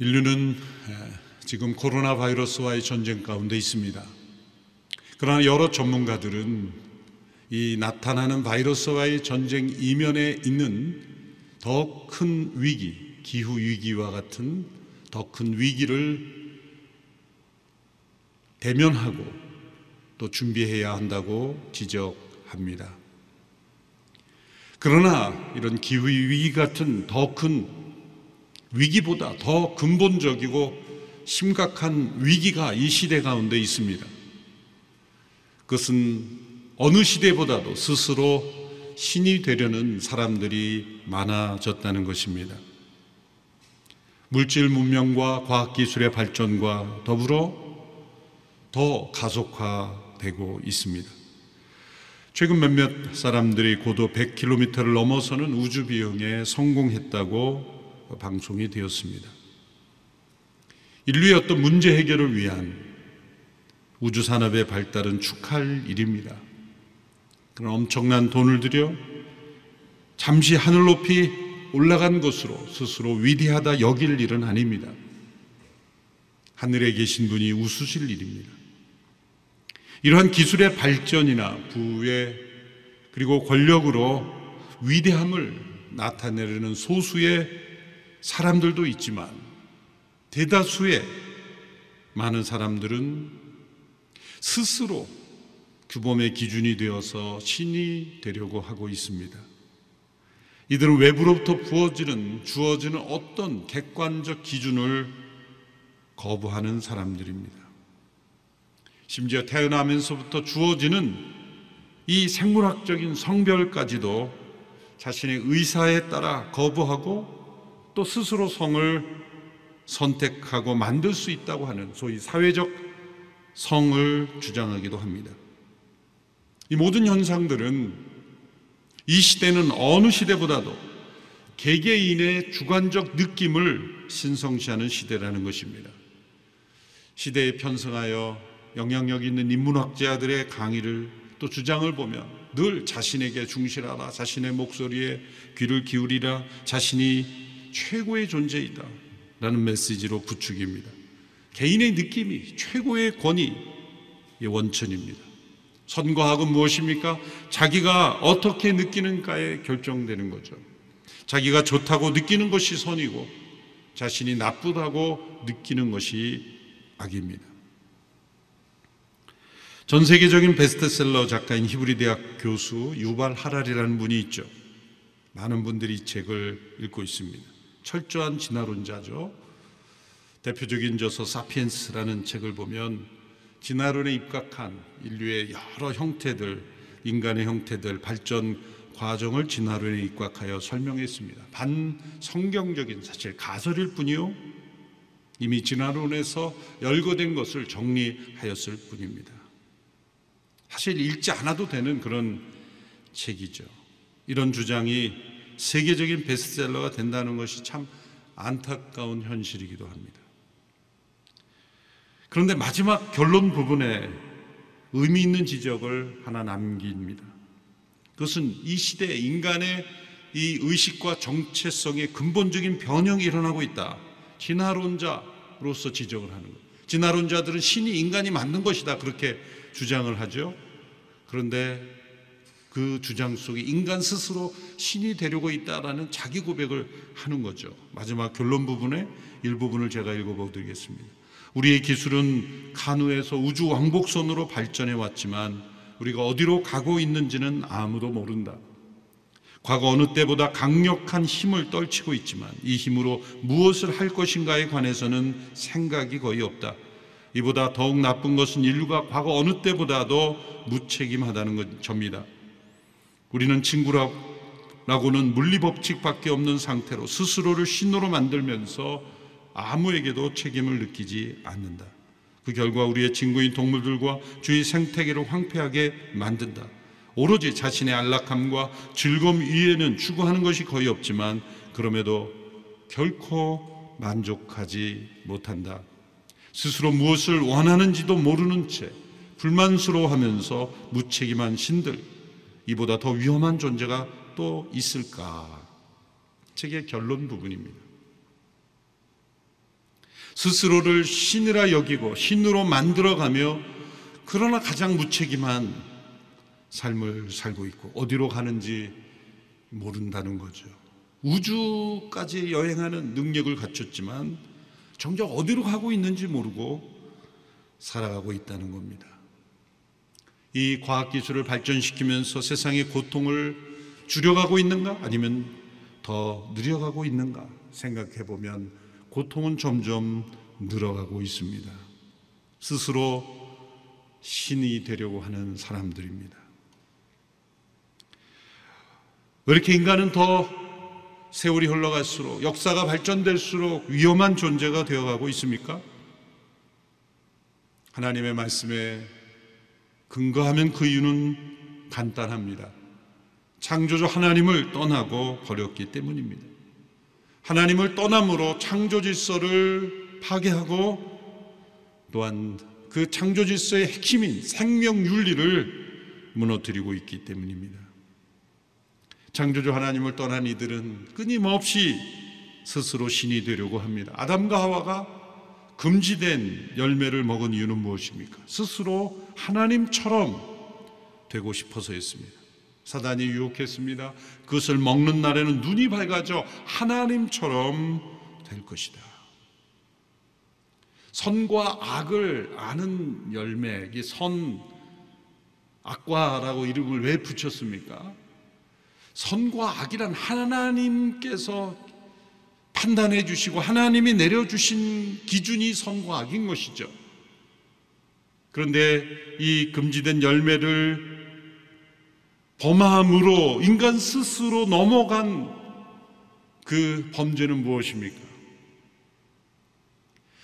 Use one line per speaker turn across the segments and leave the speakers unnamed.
인류는 지금 코로나 바이러스와의 전쟁 가운데 있습니다. 그러나 여러 전문가들은 이 나타나는 바이러스와의 전쟁 이면에 있는 더 큰 위기, 기후 위기와 같은 더 큰 위기를 대면하고 또 준비해야 한다고 지적합니다. 그러나 이런 기후 위기 같은 더 큰 위기보다 더 근본적이고 심각한 위기가 이 시대 가운데 있습니다. 그것은 어느 시대보다도 스스로 신이 되려는 사람들이 많아졌다는 것입니다. 물질 문명과 과학기술의 발전과 더불어 더 가속화되고 있습니다. 최근 몇몇 사람들이 고도 100km를 넘어서는 우주 비행에 성공했다고 방송이 되었습니다. 인류의 어떤 문제 해결을 위한 우주 산업의 발달은 축하할 일입니다. 그런 엄청난 돈을 들여 잠시 하늘 높이 올라간 것으로 스스로 위대하다 여길 일은 아닙니다. 하늘에 계신 분이 웃으실 일입니다. 이러한 기술의 발전이나 부의 그리고 권력으로 위대함을 나타내려는 소수의 사람들도 있지만 대다수의 많은 사람들은 스스로 규범의 기준이 되어서 신이 되려고 하고 있습니다. 이들은 외부로부터 부어지는, 주어지는 어떤 객관적 기준을 거부하는 사람들입니다. 심지어 태어나면서부터 주어지는 이 생물학적인 성별까지도 자신의 의사에 따라 거부하고 또 스스로 성을 선택하고 만들 수 있다고 하는 소위 사회적 성을 주장하기도 합니다. 이 모든 현상들은 이 시대는 어느 시대보다도 개개인의 주관적 느낌을 신성시하는 시대라는 것입니다. 시대에 편성하여 영향력 있는 인문학자들의 강의를 또 주장을 보면 늘 자신에게 중실하라, 자신의 목소리에 귀를 기울이라, 자신이 최고의 존재이다. 라는 메시지로 부축입니다. 개인의 느낌이 최고의 권위의 원천입니다. 선거학은 무엇입니까? 자기가 어떻게 느끼는가에 결정되는 거죠. 자기가 좋다고 느끼는 것이 선이고 자신이 나쁘다고 느끼는 것이 악입니다. 전 세계적인 베스트셀러 작가인 히브리 대학 교수 유발 하랄이라는 분이 있죠. 많은 분들이 이 책을 읽고 있습니다. 철저한 진화론자죠. 대표적인 저서 사피엔스라는 책을 보면 진화론에 입각한 인류의 여러 형태들, 인간의 형태들, 발전 과정을 진화론에 입각하여 설명했습니다. 반성경적인 사실 가설일 뿐이요. 이미 진화론에서 열거된 것을 정리하였을 뿐입니다. 사실 읽지 않아도 되는 그런 책이죠. 이런 주장이 세계적인 베스트셀러가 된다는 것이 참 안타까운 현실이기도 합니다. 그런데 마지막 결론 부분에 의미 있는 지적을 하나 남깁니다. 그것은 이 시대 인간의 이 의식과 정체성의 근본적인 변형이 일어나고 있다. 진화론자로서 지적을 하는 것. 진화론자들은 신이 인간이 만든 것이다. 그렇게 주장을 하죠. 그런데 그 주장 속에 인간 스스로 신이 되려고 있다라는 자기 고백을 하는 거죠. 마지막 결론 부분의 일부분을 제가 읽어보드리겠습니다. 우리의 기술은 간우에서 우주 왕복선으로 발전해 왔지만 우리가 어디로 가고 있는지는 아무도 모른다. 과거 어느 때보다 강력한 힘을 떨치고 있지만 이 힘으로 무엇을 할 것인가에 관해서는 생각이 거의 없다. 이보다 더욱 나쁜 것은 인류가 과거 어느 때보다도 무책임하다는 점이다. 우리는 친구라고는 물리법칙밖에 없는 상태로 스스로를 신호로 만들면서 아무에게도 책임을 느끼지 않는다. 그 결과 우리의 친구인 동물들과 주위 생태계를 황폐하게 만든다. 오로지 자신의 안락함과 즐거움 위에는 추구하는 것이 거의 없지만 그럼에도 결코 만족하지 못한다. 스스로 무엇을 원하는지도 모르는 채 불만스러워하면서 무책임한 신들, 이보다 더 위험한 존재가 또 있을까? 책의 결론 부분입니다. 스스로를 신이라 여기고 신으로 만들어가며 그러나 가장 무책임한 삶을 살고 있고 어디로 가는지 모른다는 거죠. 우주까지 여행하는 능력을 갖췄지만 정작 어디로 가고 있는지 모르고 살아가고 있다는 겁니다. 이 과학기술을 발전시키면서 세상의 고통을 줄여가고 있는가? 아니면 더 늘려가고 있는가? 생각해 보면 고통은 점점 늘어가고 있습니다. 스스로 신이 되려고 하는 사람들입니다. 왜 이렇게 인간은 더 세월이 흘러갈수록 역사가 발전될수록 위험한 존재가 되어가고 있습니까? 하나님의 말씀에 근거하면 그 이유는 간단합니다. 창조주 하나님을 떠나고 버렸기 때문입니다. 하나님을 떠남으로 창조 질서를 파괴하고 또한 그 창조 질서의 핵심인 생명 윤리를 무너뜨리고 있기 때문입니다. 창조주 하나님을 떠난 이들은 끊임없이 스스로 신이 되려고 합니다. 아담과 하와가 금지된 열매를 먹은 이유는 무엇입니까? 스스로 하나님처럼 되고 싶어서였습니다. 사단이 유혹했습니다. 그것을 먹는 날에는 눈이 밝아져 하나님처럼 될 것이다. 선과 악을 아는 열매, 이 선, 악과라고 이름을 왜 붙였습니까? 선과 악이란 하나님께서 판단해 주시고 하나님이 내려주신 기준이 선과 악인 것이죠. 그런데 이 금지된 열매를 범함으로 인간 스스로 넘어간 그 범죄는 무엇입니까?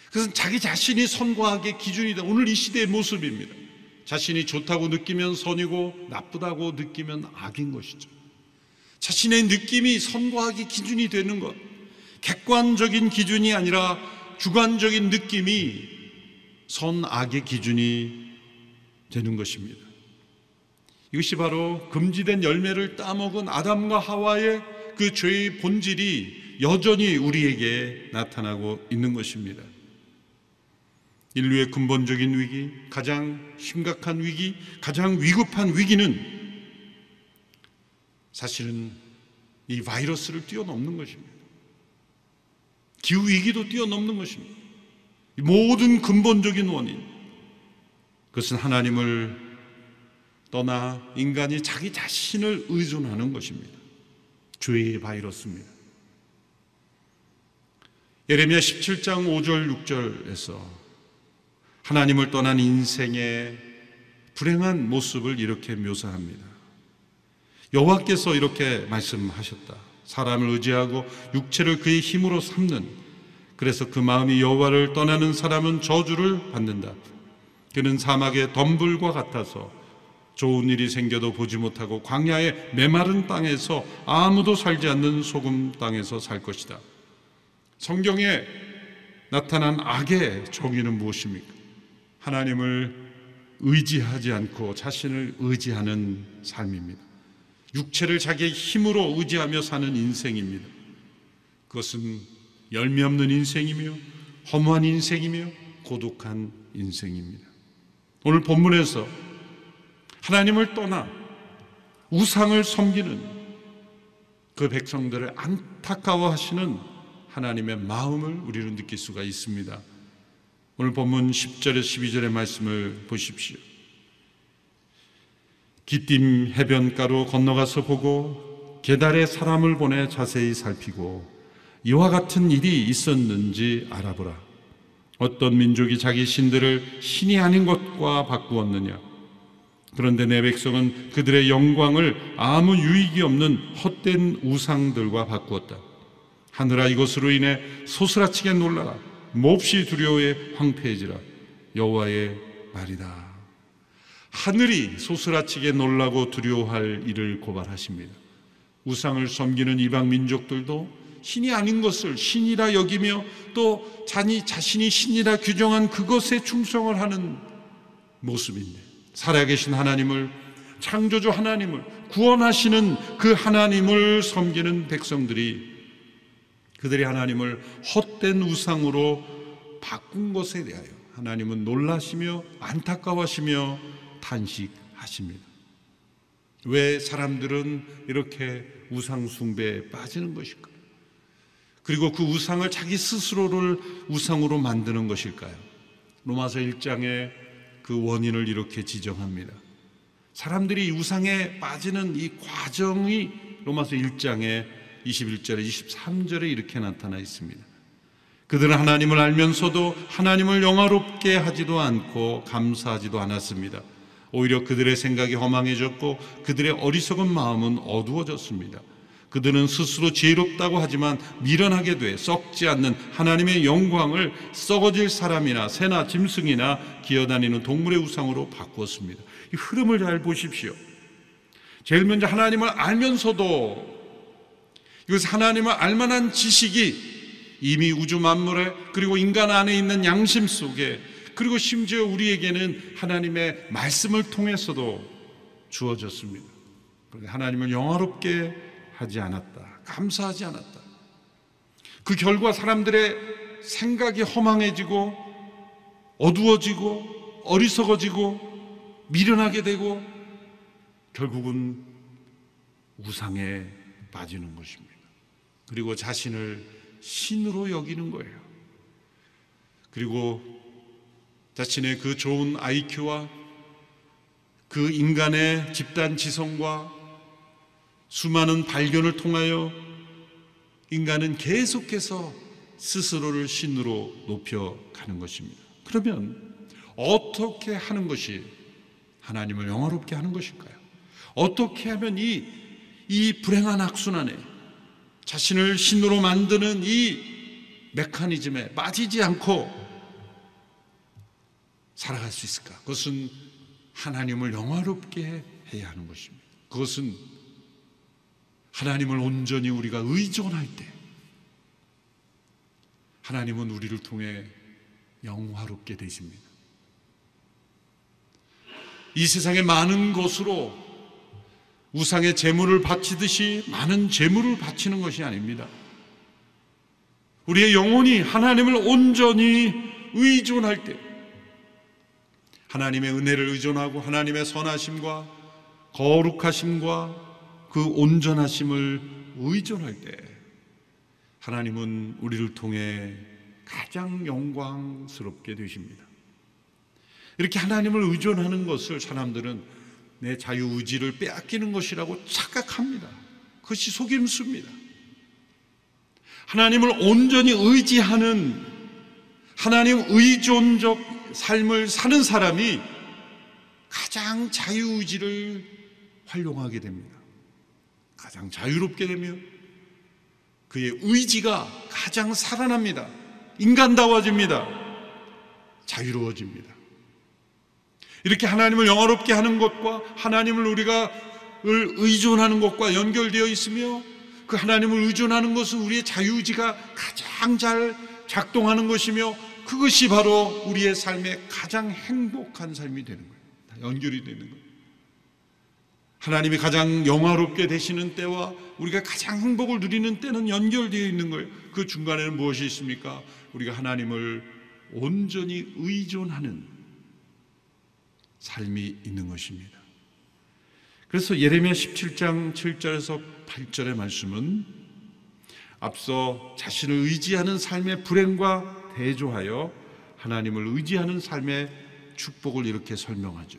그것은 자기 자신이 선과 악의 기준이다. 오늘 이 시대의 모습입니다. 자신이 좋다고 느끼면 선이고 나쁘다고 느끼면 악인 것이죠. 자신의 느낌이 선과 악의 기준이 되는 것. 객관적인 기준이 아니라 주관적인 느낌이 선악의 기준이 되는 것입니다. 이것이 바로 금지된 열매를 따먹은 아담과 하와의 그 죄의 본질이 여전히 우리에게 나타나고 있는 것입니다. 인류의 근본적인 위기, 가장 심각한 위기, 가장 위급한 위기는 사실은 이 바이러스를 뛰어넘는 것입니다. 기후 위기도 뛰어넘는 것입니다. 모든 근본적인 원인 그것은 하나님을 떠나 인간이 자기 자신을 의존하는 것입니다. 죄의 바이러스입니다. 예레미야 17장 5절 6절에서 하나님을 떠난 인생의 불행한 모습을 이렇게 묘사합니다. 여호와께서 이렇게 말씀하셨다. 사람을 의지하고 육체를 그의 힘으로 삼는 그래서 그 마음이 여호와를 떠나는 사람은 저주를 받는다. 그는 사막의 덤불과 같아서 좋은 일이 생겨도 보지 못하고 광야의 메마른 땅에서 아무도 살지 않는 소금 땅에서 살 것이다. 성경에 나타난 악의 정의는 무엇입니까? 하나님을 의지하지 않고 자신을 의지하는 삶입니다. 육체를 자기의 힘으로 의지하며 사는 인생입니다. 그것은 열매 없는 인생이며 허무한 인생이며 고독한 인생입니다. 오늘 본문에서 하나님을 떠나 우상을 섬기는 그 백성들을 안타까워하시는 하나님의 마음을 우리는 느낄 수가 있습니다. 오늘 본문 10절에 12절의 말씀을 보십시오. 기띔 해변가로 건너가서 보고 계달에 사람을 보내 자세히 살피고 이와 같은 일이 있었는지 알아보라. 어떤 민족이 자기 신들을 신이 아닌 것과 바꾸었느냐? 그런데 내 백성은 그들의 영광을 아무 유익이 없는 헛된 우상들과 바꾸었다. 하늘아 이것으로 인해 소스라치게 놀라라. 몹시 두려워해 황폐해지라. 여호와의 말이다. 하늘이 소스라치게 놀라고 두려워할 일을 고발하십니다. 우상을 섬기는 이방 민족들도 신이 아닌 것을 신이라 여기며 또 자니 자신이 신이라 규정한 그것에 충성을 하는 모습인데 살아계신 하나님을 창조주 하나님을 구원하시는 그 하나님을 섬기는 백성들이 그들이 하나님을 헛된 우상으로 바꾼 것에 대하여 하나님은 놀라시며 안타까워하시며 탄식하십니다. 왜 사람들은 이렇게 우상 숭배에 빠지는 것일까? 그리고 그 우상을 자기 스스로를 우상으로 만드는 것일까요? 로마서 1장에 그 원인을 이렇게 지정합니다. 사람들이 우상에 빠지는 이 과정이 로마서 1장에 21절에 23절에 이렇게 나타나 있습니다. 그들은 하나님을 알면서도 하나님을 영화롭게 하지도 않고 감사하지도 않았습니다. 오히려 그들의 생각이 허망해졌고 그들의 어리석은 마음은 어두워졌습니다. 그들은 스스로 지혜롭다고 하지만 미련하게 돼 썩지 않는 하나님의 영광을 썩어질 사람이나 새나 짐승이나 기어다니는 동물의 우상으로 바꾸었습니다. 이 흐름을 잘 보십시오. 제일 먼저 하나님을 알면서도 이것은 하나님을 알만한 지식이 이미 우주 만물에 그리고 인간 안에 있는 양심 속에 그리고 심지어 우리에게는 하나님의 말씀을 통해서도 주어졌습니다. 하나님을 영화롭게 하지 않았다. 감사하지 않았다. 그 결과 사람들의 생각이 허망해지고 어두워지고 어리석어지고 미련하게 되고 결국은 우상에 빠지는 것입니다. 그리고 자신을 신으로 여기는 거예요. 그리고 자신의 그 좋은 IQ와 그 인간의 집단 지성과 수많은 발견을 통하여 인간은 계속해서 스스로를 신으로 높여가는 것입니다. 그러면 어떻게 하는 것이 하나님을 영화롭게 하는 것일까요? 어떻게 하면 이, 이 불행한 악순환에 자신을 신으로 만드는 이 메커니즘에 빠지지 않고 살아갈 수 있을까? 그것은 하나님을 영화롭게 해야 하는 것입니다. 그것은 하나님을 온전히 우리가 의존할 때 하나님은 우리를 통해 영화롭게 되십니다. 이 세상의 많은 것으로 우상의 재물을 바치듯이 많은 재물을 바치는 것이 아닙니다. 우리의 영혼이 하나님을 온전히 의존할 때 하나님의 은혜를 의존하고 하나님의 선하심과 거룩하심과 그 온전하심을 의존할 때 하나님은 우리를 통해 가장 영광스럽게 되십니다. 이렇게 하나님을 의존하는 것을 사람들은 내 자유의지를 빼앗기는 것이라고 착각합니다. 그것이 속임수입니다. 하나님을 온전히 의지하는 하나님 의존적 삶을 사는 사람이 가장 자유의지를 활용하게 됩니다. 가장 자유롭게 되며 그의 의지가 가장 살아납니다. 인간다워집니다. 자유로워집니다. 이렇게 하나님을 영화롭게 하는 것과 하나님을 우리가 의존하는 것과 연결되어 있으며 그 하나님을 의존하는 것은 우리의 자유의지가 가장 잘 작동하는 것이며 그것이 바로 우리의 삶의 가장 행복한 삶이 되는 거예요. 다 연결이 되는 거예요. 하나님이 가장 영화롭게 되시는 때와 우리가 가장 행복을 누리는 때는 연결되어 있는 거예요. 그 중간에는 무엇이 있습니까? 우리가 하나님을 온전히 의존하는 삶이 있는 것입니다. 그래서 예레미야 17장 7절에서 8절의 말씀은 앞서 자신을 의지하는 삶의 불행과 대조하여 하나님을 의지하는 삶의 축복을 이렇게 설명하죠.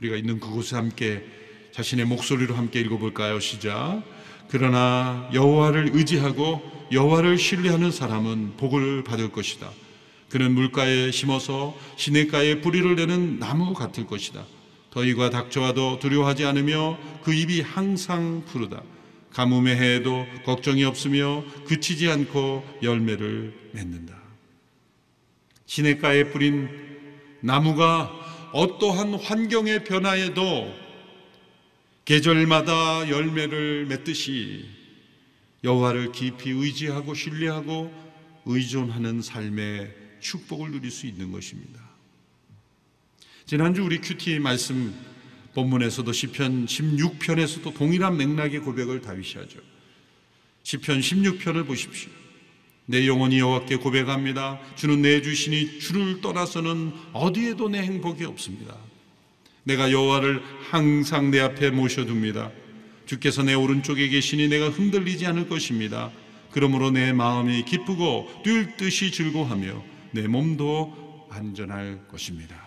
우리가 있는 그곳에 함께 자신의 목소리로 함께 읽어볼까요? 시작. 그러나 여호와를 의지하고 여호와를 신뢰하는 사람은 복을 받을 것이다. 그는 물가에 심어서 시냇가에 뿌리를 내는 나무 같을 것이다. 더위가 닥쳐와도 두려워하지 않으며 그 입이 항상 푸르다. 가뭄의 해에도 걱정이 없으며 그치지 않고 열매를 맺는다. 시냇가에 뿌린 나무가 어떠한 환경의 변화에도 계절마다 열매를 맺듯이 여호와를 깊이 의지하고 신뢰하고 의존하는 삶의 축복을 누릴 수 있는 것입니다. 지난주 우리 큐티 말씀 본문에서도 시편 16편에서도 동일한 맥락의 고백을 다윗이 하죠. 시편 16편을 보십시오. 내 영혼이 여호와께 고백합니다. 주는 내 주시니 주를 떠나서는 어디에도 내 행복이 없습니다. 내가 여호와를 항상 내 앞에 모셔둡니다. 주께서 내 오른쪽에 계시니 내가 흔들리지 않을 것입니다. 그러므로 내 마음이 기쁘고 뛸 듯이 즐거하며 내 몸도 안전할 것입니다.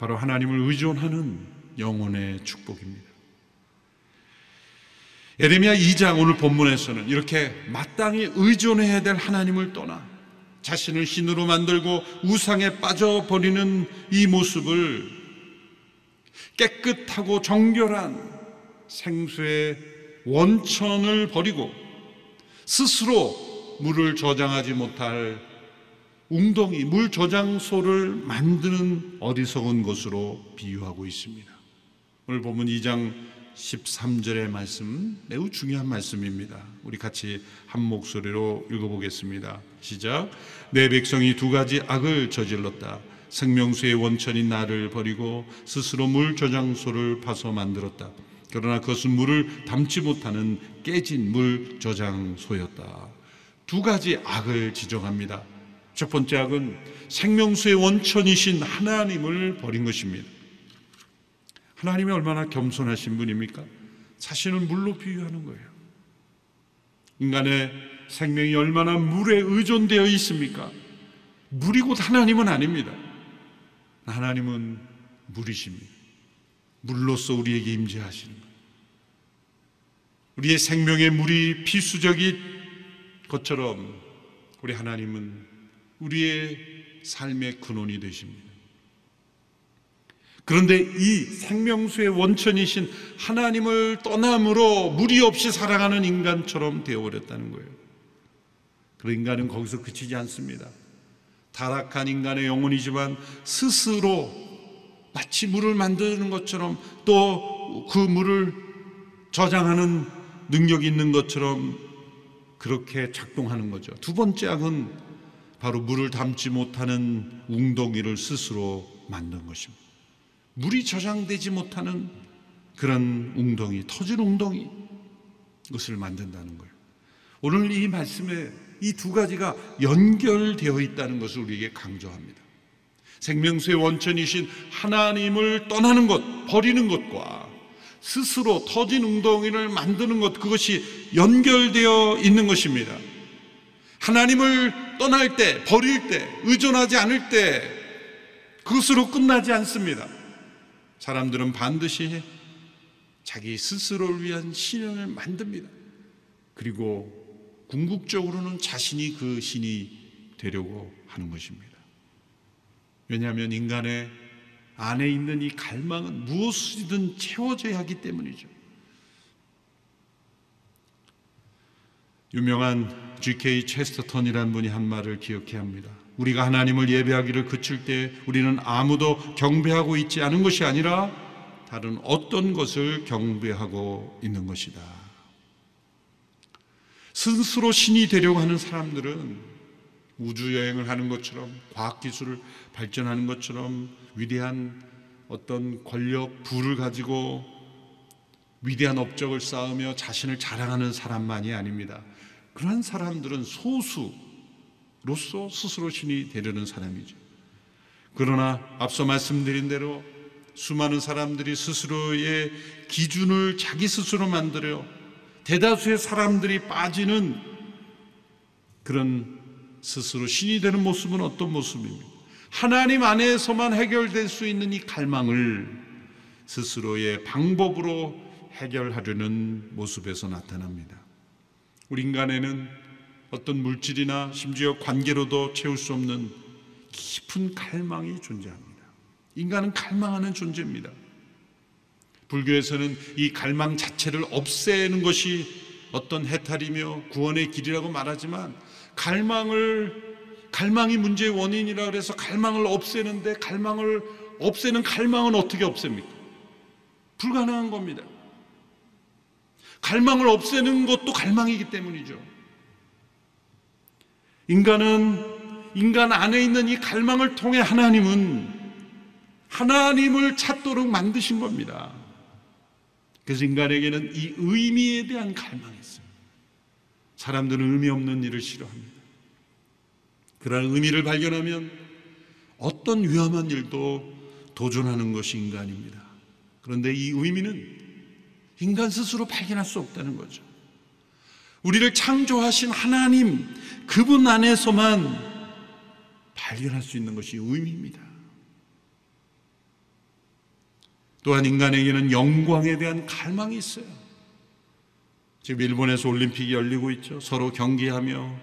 바로 하나님을 의존하는 영혼의 축복입니다. 에레미야 2장 오늘 본문에서는 이렇게 마땅히 의존해야 될 하나님을 떠나 자신을 신으로 만들고 우상에 빠져버리는 이 모습을 깨끗하고 정결한 생수의 원천을 버리고 스스로 물을 저장하지 못할 웅덩이, 물 저장소를 만드는 어리석은 것으로 비유하고 있습니다. 오늘 보면 2장 13절의 말씀 매우 중요한 말씀입니다. 우리 같이 한 목소리로 읽어보겠습니다. 시작. 내 백성이 두 가지 악을 저질렀다. 생명수의 원천인 나를 버리고 스스로 물 저장소를 파서 만들었다. 그러나 그것은 물을 담지 못하는 깨진 물 저장소였다. 두 가지 악을 지정합니다. 첫 번째 악은 생명수의 원천이신 하나님을 버린 것입니다. 하나님이 얼마나 겸손하신 분입니까? 자신을 물로 비유하는 거예요. 인간의 생명이 얼마나 물에 의존되어 있습니까? 물이 곧 하나님은 아닙니다. 하나님은 물이십니다. 물로서 우리에게 임재하시는 것. 우리의 생명의 물이 필수적인 것처럼 우리 하나님은 우리의 삶의 근원이 되십니다. 그런데 이 생명수의 원천이신 하나님을 떠남으로 무리 없이 살아가는 인간처럼 되어버렸다는 거예요. 그 인간은 거기서 그치지 않습니다. 타락한 인간의 영혼이지만 스스로 마치 물을 만드는 것처럼 또 그 물을 저장하는 능력이 있는 것처럼 그렇게 작동하는 거죠. 두 번째 악은 바로 물을 담지 못하는 웅덩이를 스스로 만든 것입니다. 물이 저장되지 못하는 그런 웅덩이, 터진 웅덩이, 것을 만든다는 거예요. 오늘 이 말씀에 이 두 가지가 연결되어 있다는 것을 우리에게 강조합니다. 생명수의 원천이신 하나님을 떠나는 것, 버리는 것과 스스로 터진 웅덩이를 만드는 것, 그것이 연결되어 있는 것입니다. 하나님을 떠날 때, 버릴 때, 의존하지 않을 때, 그것으로 끝나지 않습니다. 사람들은 반드시 자기 스스로를 위한 신을 만듭니다. 그리고 궁극적으로는 자신이 그 신이 되려고 하는 것입니다. 왜냐하면 인간의 안에 있는 이 갈망은 무엇이든 채워져야 하기 때문이죠. 유명한 G.K. 체스터턴이라는 분이 한 말을 기억해야 합니다. 우리가 하나님을 예배하기를 그칠 때 우리는 아무도 경배하고 있지 않은 것이 아니라 다른 어떤 것을 경배하고 있는 것이다. 스스로 신이 되려고 하는 사람들은 우주 여행을 하는 것처럼 과학 기술을 발전하는 것처럼 위대한 어떤 권력, 부를 가지고 위대한 업적을 쌓으며 자신을 자랑하는 사람만이 아닙니다. 그러한 사람들은 소수 로서 스스로 신이 되려는 사람이죠. 그러나 앞서 말씀드린 대로 수많은 사람들이 스스로의 기준을 자기 스스로 만들어 대다수의 사람들이 빠지는 그런 스스로 신이 되는 모습은 어떤 모습입니까? 하나님 안에서만 해결될 수 있는 이 갈망을 스스로의 방법으로 해결하려는 모습에서 나타납니다. 우리 인간에는 어떤 물질이나 심지어 관계로도 채울 수 없는 깊은 갈망이 존재합니다. 인간은 갈망하는 존재입니다. 불교에서는 이 갈망 자체를 없애는 것이 어떤 해탈이며 구원의 길이라고 말하지만 갈망을 갈망이 문제의 원인이라 그래서 갈망을 없애는데 갈망을 없애는 갈망은 어떻게 없앱니까? 불가능한 겁니다. 갈망을 없애는 것도 갈망이기 때문이죠. 인간은 인간 안에 있는 이 갈망을 통해 하나님은 하나님을 찾도록 만드신 겁니다. 그래서 인간에게는 이 의미에 대한 갈망이 있어요. 사람들은 의미 없는 일을 싫어합니다. 그러한 의미를 발견하면 어떤 위험한 일도 도전하는 것이 인간입니다. 그런데 이 의미는 인간 스스로 발견할 수 없다는 거죠. 우리를 창조하신 하나님, 그분 안에서만 발견할 수 있는 것이 의미입니다. 또한 인간에게는 영광에 대한 갈망이 있어요. 지금 일본에서 올림픽이 열리고 있죠. 서로 경기하며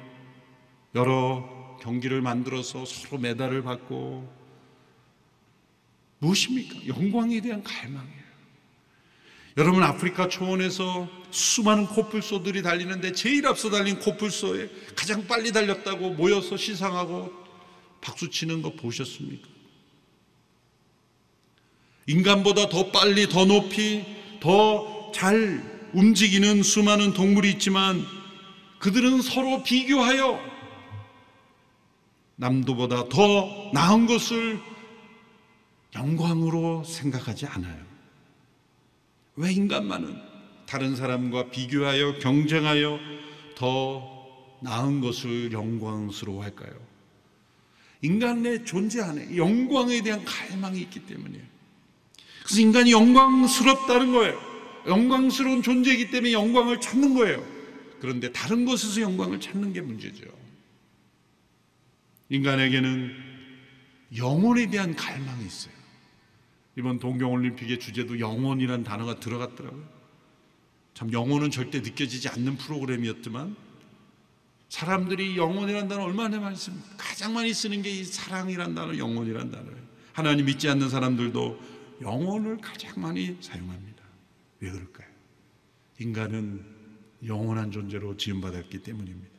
여러 경기를 만들어서 서로 메달을 받고 무엇입니까? 영광에 대한 갈망이에요. 여러분 아프리카 초원에서 수많은 코뿔소들이 달리는데 제일 앞서 달린 코뿔소에 가장 빨리 달렸다고 모여서 시상하고 박수 치는 거 보셨습니까? 인간보다 더 빨리, 더 높이, 더 잘 움직이는 수많은 동물이 있지만 그들은 서로 비교하여 남도보다 더 나은 것을 영광으로 생각하지 않아요. 왜 인간만은 다른 사람과 비교하여 경쟁하여 더 나은 것을 영광스러워 할까요? 인간의 존재 안에 영광에 대한 갈망이 있기 때문이에요. 그래서 인간이 영광스럽다는 거예요. 영광스러운 존재이기 때문에 영광을 찾는 거예요. 그런데 다른 곳에서 영광을 찾는 게 문제죠. 인간에게는 영혼에 대한 갈망이 있어요. 이번 동경올림픽의 주제도 영혼이란 단어가 들어갔더라고요. 참 영혼은 절대 느껴지지 않는 프로그램이었지만 사람들이 영혼이란 단어 얼마나 많이 씁니까? 가장 많이 쓰는 게 이 사랑이란 단어, 영혼이란 단어예요. 하나님 믿지 않는 사람들도 영혼을 가장 많이 사용합니다. 왜 그럴까요? 인간은 영원한 존재로 지음받았기 때문입니다.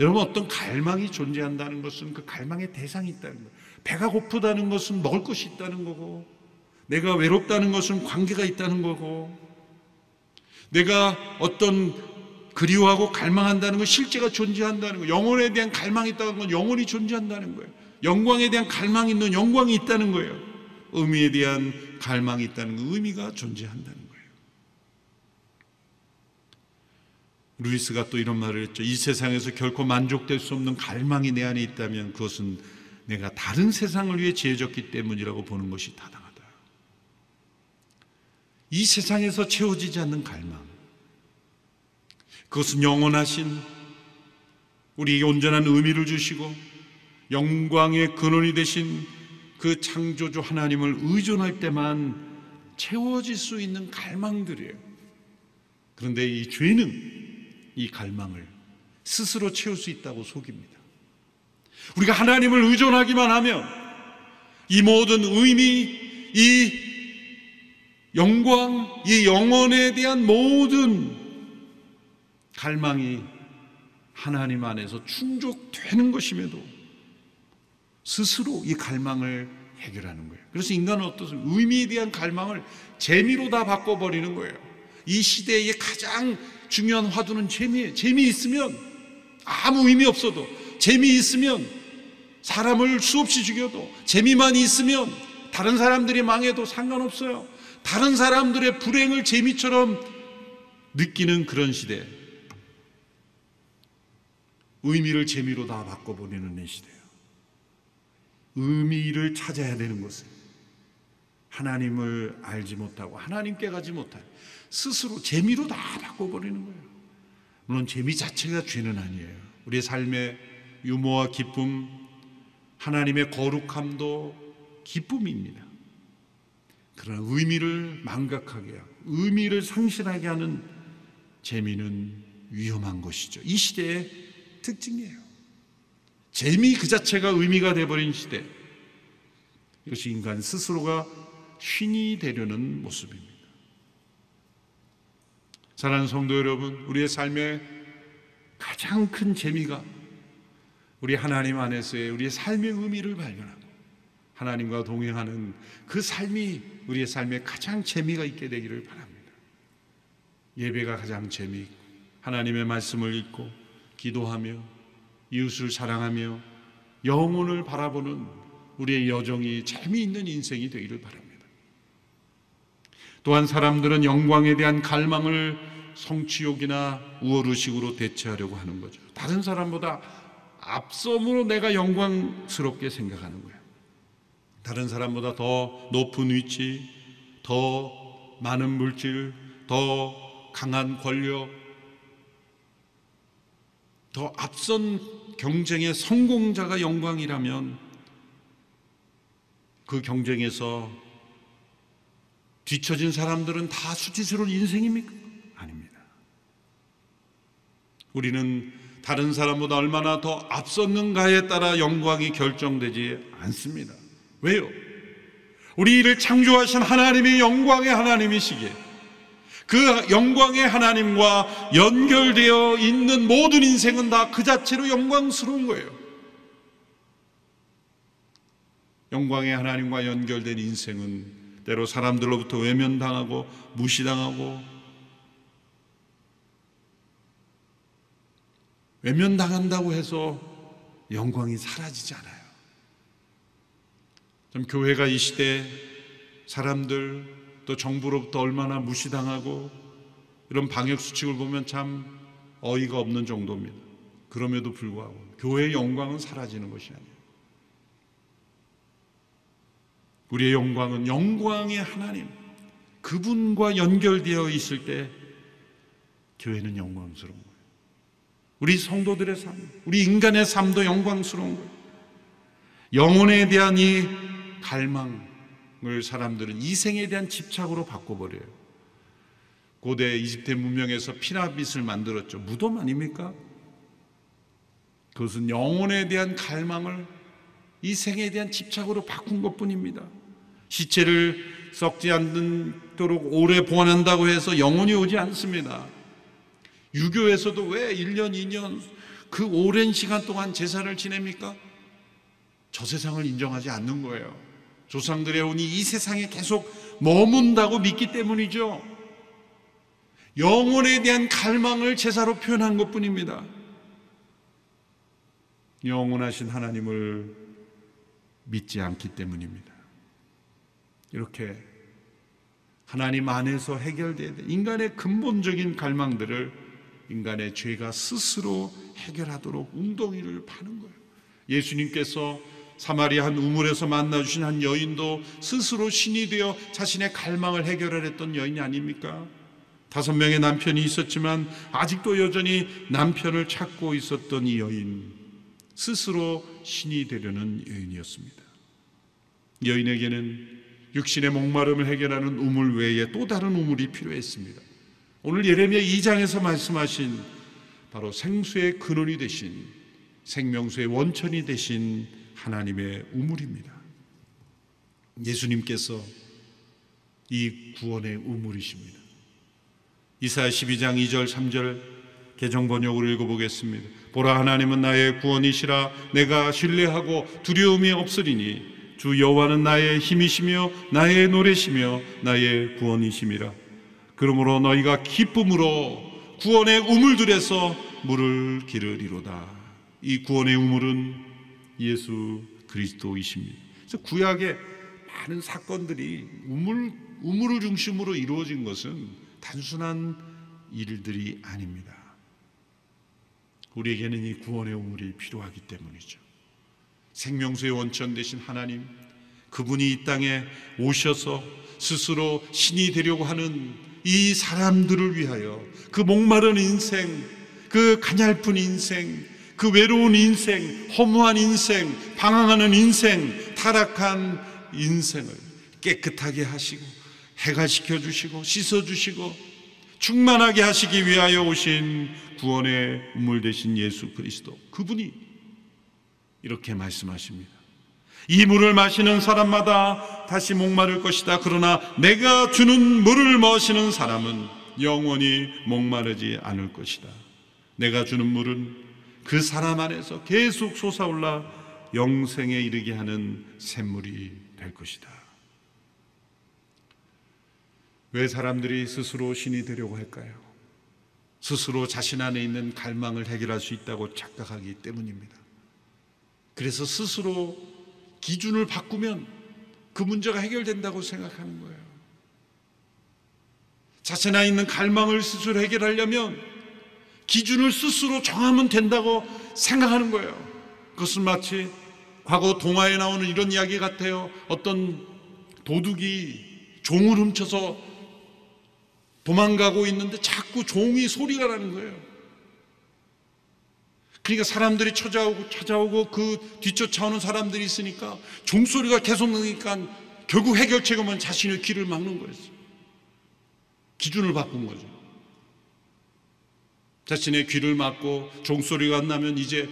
여러분 어떤 갈망이 존재한다는 것은 그 갈망의 대상이 있다는 거예요. 배가 고프다는 것은 먹을 것이 있다는 거고 내가 외롭다는 것은 관계가 있다는 거고 내가 어떤 그리워하고 갈망한다는 건 실제가 존재한다는 거 영혼에 대한 갈망이 있다는 건 영혼이 존재한다는 거예요. 영광에 대한 갈망이 있는 영광이 있다는 거예요. 의미에 대한 갈망이 있다는 그 의미가 존재한다는 거예요. 루이스가 또 이런 말을 했죠. 이 세상에서 결코 만족될 수 없는 갈망이 내 안에 있다면 그것은 내가 다른 세상을 위해 지어졌기 때문이라고 보는 것이 타당하다. 이 세상에서 채워지지 않는 갈망. 그것은 영원하신 우리에게 온전한 의미를 주시고 영광의 근원이 되신 그 창조주 하나님을 의존할 때만 채워질 수 있는 갈망들이에요. 그런데 이 죄는 이 갈망을 스스로 채울 수 있다고 속입니다. 우리가 하나님을 의존하기만 하면 이 모든 의미, 이 영광, 이 영혼에 대한 모든 갈망이 하나님 안에서 충족되는 것임에도 스스로 이 갈망을 해결하는 거예요. 그래서 인간은 어떻습 의미에 대한 갈망을 재미로 다 바꿔버리는 거예요. 이 시대의 가장 중요한 화두는 재미예요. 재미있으면 아무 의미 없어도 재미있으면 사람을 수없이 죽여도 재미만 있으면 다른 사람들이 망해도 상관없어요. 다른 사람들의 불행을 재미처럼 느끼는 그런 시대. 의미를 재미로 다 바꿔버리는 이 시대예요. 의미를 찾아야 되는 것은 하나님을 알지 못하고 하나님께 가지 못할 스스로 재미로 다 바꿔버리는 거예요. 물론 재미 자체가 죄는 아니에요. 우리의 삶의 유머와 기쁨, 하나님의 거룩함도 기쁨입니다. 그러나 의미를 망각하게 하고 의미를 상실하게 하는 재미는 위험한 것이죠. 이 시대의 특징이에요. 재미 그 자체가 의미가 되어버린 시대. 이것이 인간 스스로가 신이 되려는 모습입니다. 사랑하는 성도 여러분, 우리의 삶의 가장 큰 재미가 우리 하나님 안에서의 우리의 삶의 의미를 발견하고 하나님과 동행하는 그 삶이 우리의 삶에 가장 재미가 있게 되기를 바랍니다. 예배가 가장 재미있고 하나님의 말씀을 읽고 기도하며 이웃을 사랑하며 영혼을 바라보는 우리의 여정이 재미있는 인생이 되기를 바랍니다. 또한 사람들은 영광에 대한 갈망을 성취욕이나 우월의식으로 대체하려고 하는 거죠. 다른 사람보다 앞섬으로 내가 영광스럽게 생각하는 거예요. 다른 사람보다 더 높은 위치, 더 많은 물질, 더 강한 권력, 더 앞선 경쟁의 성공자가 영광이라면 그 경쟁에서 뒤처진 사람들은 다 수치스러운 인생입니까? 아닙니다. 우리는 다른 사람보다 얼마나 더 앞섰는가에 따라 영광이 결정되지 않습니다. 왜요? 우리를 창조하신 하나님이 영광의 하나님이시기에 그 영광의 하나님과 연결되어 있는 모든 인생은 다 그 자체로 영광스러운 거예요. 영광의 하나님과 연결된 인생은 때로 사람들로부터 외면당하고 무시당하고 외면당한다고 해서 영광이 사라지지 않아요. 좀 교회가 이 시대 사람들 또 정부로부터 얼마나 무시당하고 이런 방역 수칙을 보면 참 어이가 없는 정도입니다. 그럼에도 불구하고 교회의 영광은 사라지는 것이 아니에요. 우리의 영광은 영광의 하나님 그분과 연결되어 있을 때 교회는 영광스러운 거예요. 우리 성도들의 삶, 우리 인간의 삶도 영광스러운 거예요. 영혼에 대한 이 갈망을 사람들은 이생에 대한 집착으로 바꿔버려요. 고대 이집트 문명에서 피라빗을 만들었죠. 무덤 아닙니까? 그것은 영혼에 대한 갈망을 이 생에 대한 집착으로 바꾼 것 뿐입니다. 시체를 썩지 않도록 오래 보관한다고 해서 영혼이 오지 않습니다. 유교에서도 왜 1년, 2년 그 오랜 시간 동안 제사를 지냅니까? 저 세상을 인정하지 않는 거예요. 조상들의 혼이 이 세상에 계속 머문다고 믿기 때문이죠. 영혼에 대한 갈망을 제사로 표현한 것 뿐입니다. 영원하신 하나님을 믿지 않기 때문입니다. 이렇게 하나님 안에서 해결돼야 돼. 인간의 근본적인 갈망들을 인간의 죄가 스스로 해결하도록 웅덩이를 파는 거예요. 예수님께서 사마리아 한 우물에서 만나 주신 한 여인도 스스로 신이 되어 자신의 갈망을 해결하랬던 여인이 아닙니까? 다섯 명의 남편이 있었지만 아직도 여전히 남편을 찾고 있었던 이 여인 스스로 신이 되려는 여인이었습니다. 여인에게는 육신의 목마름을 해결하는 우물 외에 또 다른 우물이 필요했습니다. 오늘 예레미야 2장에서 말씀하신 바로 생수의 근원이 되신 생명수의 원천이 되신 하나님의 우물입니다. 예수님께서 이 구원의 우물이십니다. 이사야 12장 2절 3절 개정 번역으로 읽어보겠습니다. 보라 하나님은 나의 구원이시라 내가 신뢰하고 두려움이 없으리니 주 여호와는 나의 힘이시며 나의 노래시며 나의 구원이심이라. 그러므로 너희가 기쁨으로 구원의 우물들에서 물을 기르리로다. 이 구원의 우물은 예수 그리스도이십니다. 그래서 구약의 많은 사건들이 우물 우물을 중심으로 이루어진 것은 단순한 일들이 아닙니다. 우리에게는 이 구원의 우물이 필요하기 때문이죠. 생명수의 원천 되신 하나님, 그분이 이 땅에 오셔서 스스로 신이 되려고 하는 이 사람들을 위하여 그 목마른 인생, 그 가냘픈 인생, 그 외로운 인생, 허무한 인생, 방황하는 인생, 타락한 인생을 깨끗하게 하시고 해가시켜 주시고 씻어 주시고 충만하게 하시기 위하여 오신 구원의 우물 되신 예수 그리스도 그분이 이렇게 말씀하십니다. 이 물을 마시는 사람마다 다시 목마를 것이다. 그러나 내가 주는 물을 마시는 사람은 영원히 목마르지 않을 것이다. 내가 주는 물은 그 사람 안에서 계속 솟아올라 영생에 이르게 하는 샘물이 될 것이다. 왜 사람들이 스스로 신이 되려고 할까요? 스스로 자신 안에 있는 갈망을 해결할 수 있다고 착각하기 때문입니다. 그래서 스스로 기준을 바꾸면 그 문제가 해결된다고 생각하는 거예요. 자신 안에 있는 갈망을 스스로 해결하려면 기준을 스스로 정하면 된다고 생각하는 거예요. 그것은 마치 과거 동화에 나오는 이런 이야기 같아요. 어떤 도둑이 종을 훔쳐서 도망가고 있는데 자꾸 종이 소리가 나는 거예요. 그러니까 사람들이 찾아오고 찾아오고 그 뒤쫓아오는 사람들이 있으니까 종소리가 계속 나니까 결국 해결책은 자신의 길을 막는 거였어요. 기준을 바꾼 거죠. 자신의 귀를 막고 종소리가 안 나면 이제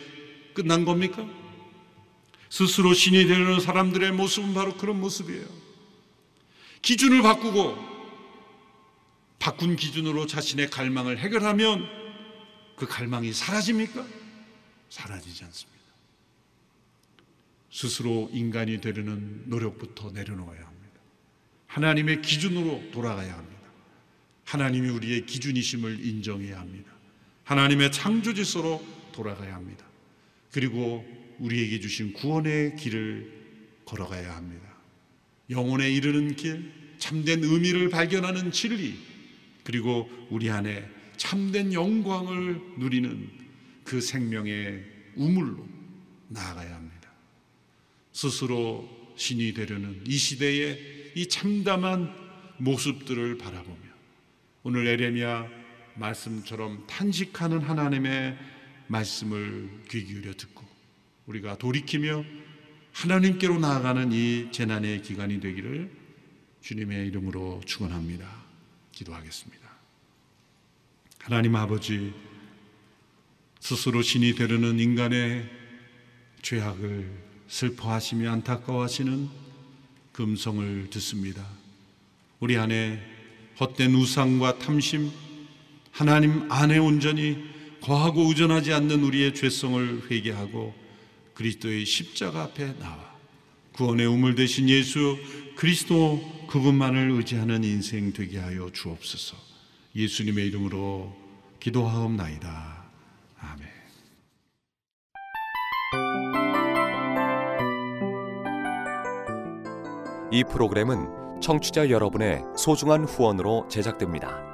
끝난 겁니까? 스스로 신이 되려는 사람들의 모습은 바로 그런 모습이에요. 기준을 바꾸고 바꾼 기준으로 자신의 갈망을 해결하면 그 갈망이 사라집니까? 사라지지 않습니다. 스스로 인간이 되려는 노력부터 내려놓아야 합니다. 하나님의 기준으로 돌아가야 합니다. 하나님이 우리의 기준이심을 인정해야 합니다. 하나님의 창조 질서로 돌아가야 합니다. 그리고 우리에게 주신 구원의 길을 걸어가야 합니다. 영혼에 이르는 길, 참된 의미를 발견하는 진리, 그리고 우리 안에 참된 영광을 누리는 그 생명의 우물로 나아가야 합니다. 스스로 신이 되려는 이 시대의 이 참담한 모습들을 바라보며 오늘 에레미야 말씀처럼 탄식하는 하나님의 말씀을 귀 기울여 듣고 우리가 돌이키며 하나님께로 나아가는 이 재난의 기간이 되기를 주님의 이름으로 축원합니다. 기도하겠습니다. 하나님 아버지 스스로 신이 되려는 인간의 죄악을 슬퍼하시며 안타까워하시는 금성을 듣습니다. 우리 안에 헛된 우상과 탐심, 하나님 안에 온전히 거하고 의존하지 않는 우리의 죄성을 회개하고 그리스도의 십자가 앞에 나와 구원의 우물 대신 예수 그리스도 그분만을 의지하는 인생 되게 하여 주옵소서. 예수님의 이름으로 기도하옵나이다. 아멘.
이 프로그램은 청취자 여러분의 소중한 후원으로 제작됩니다.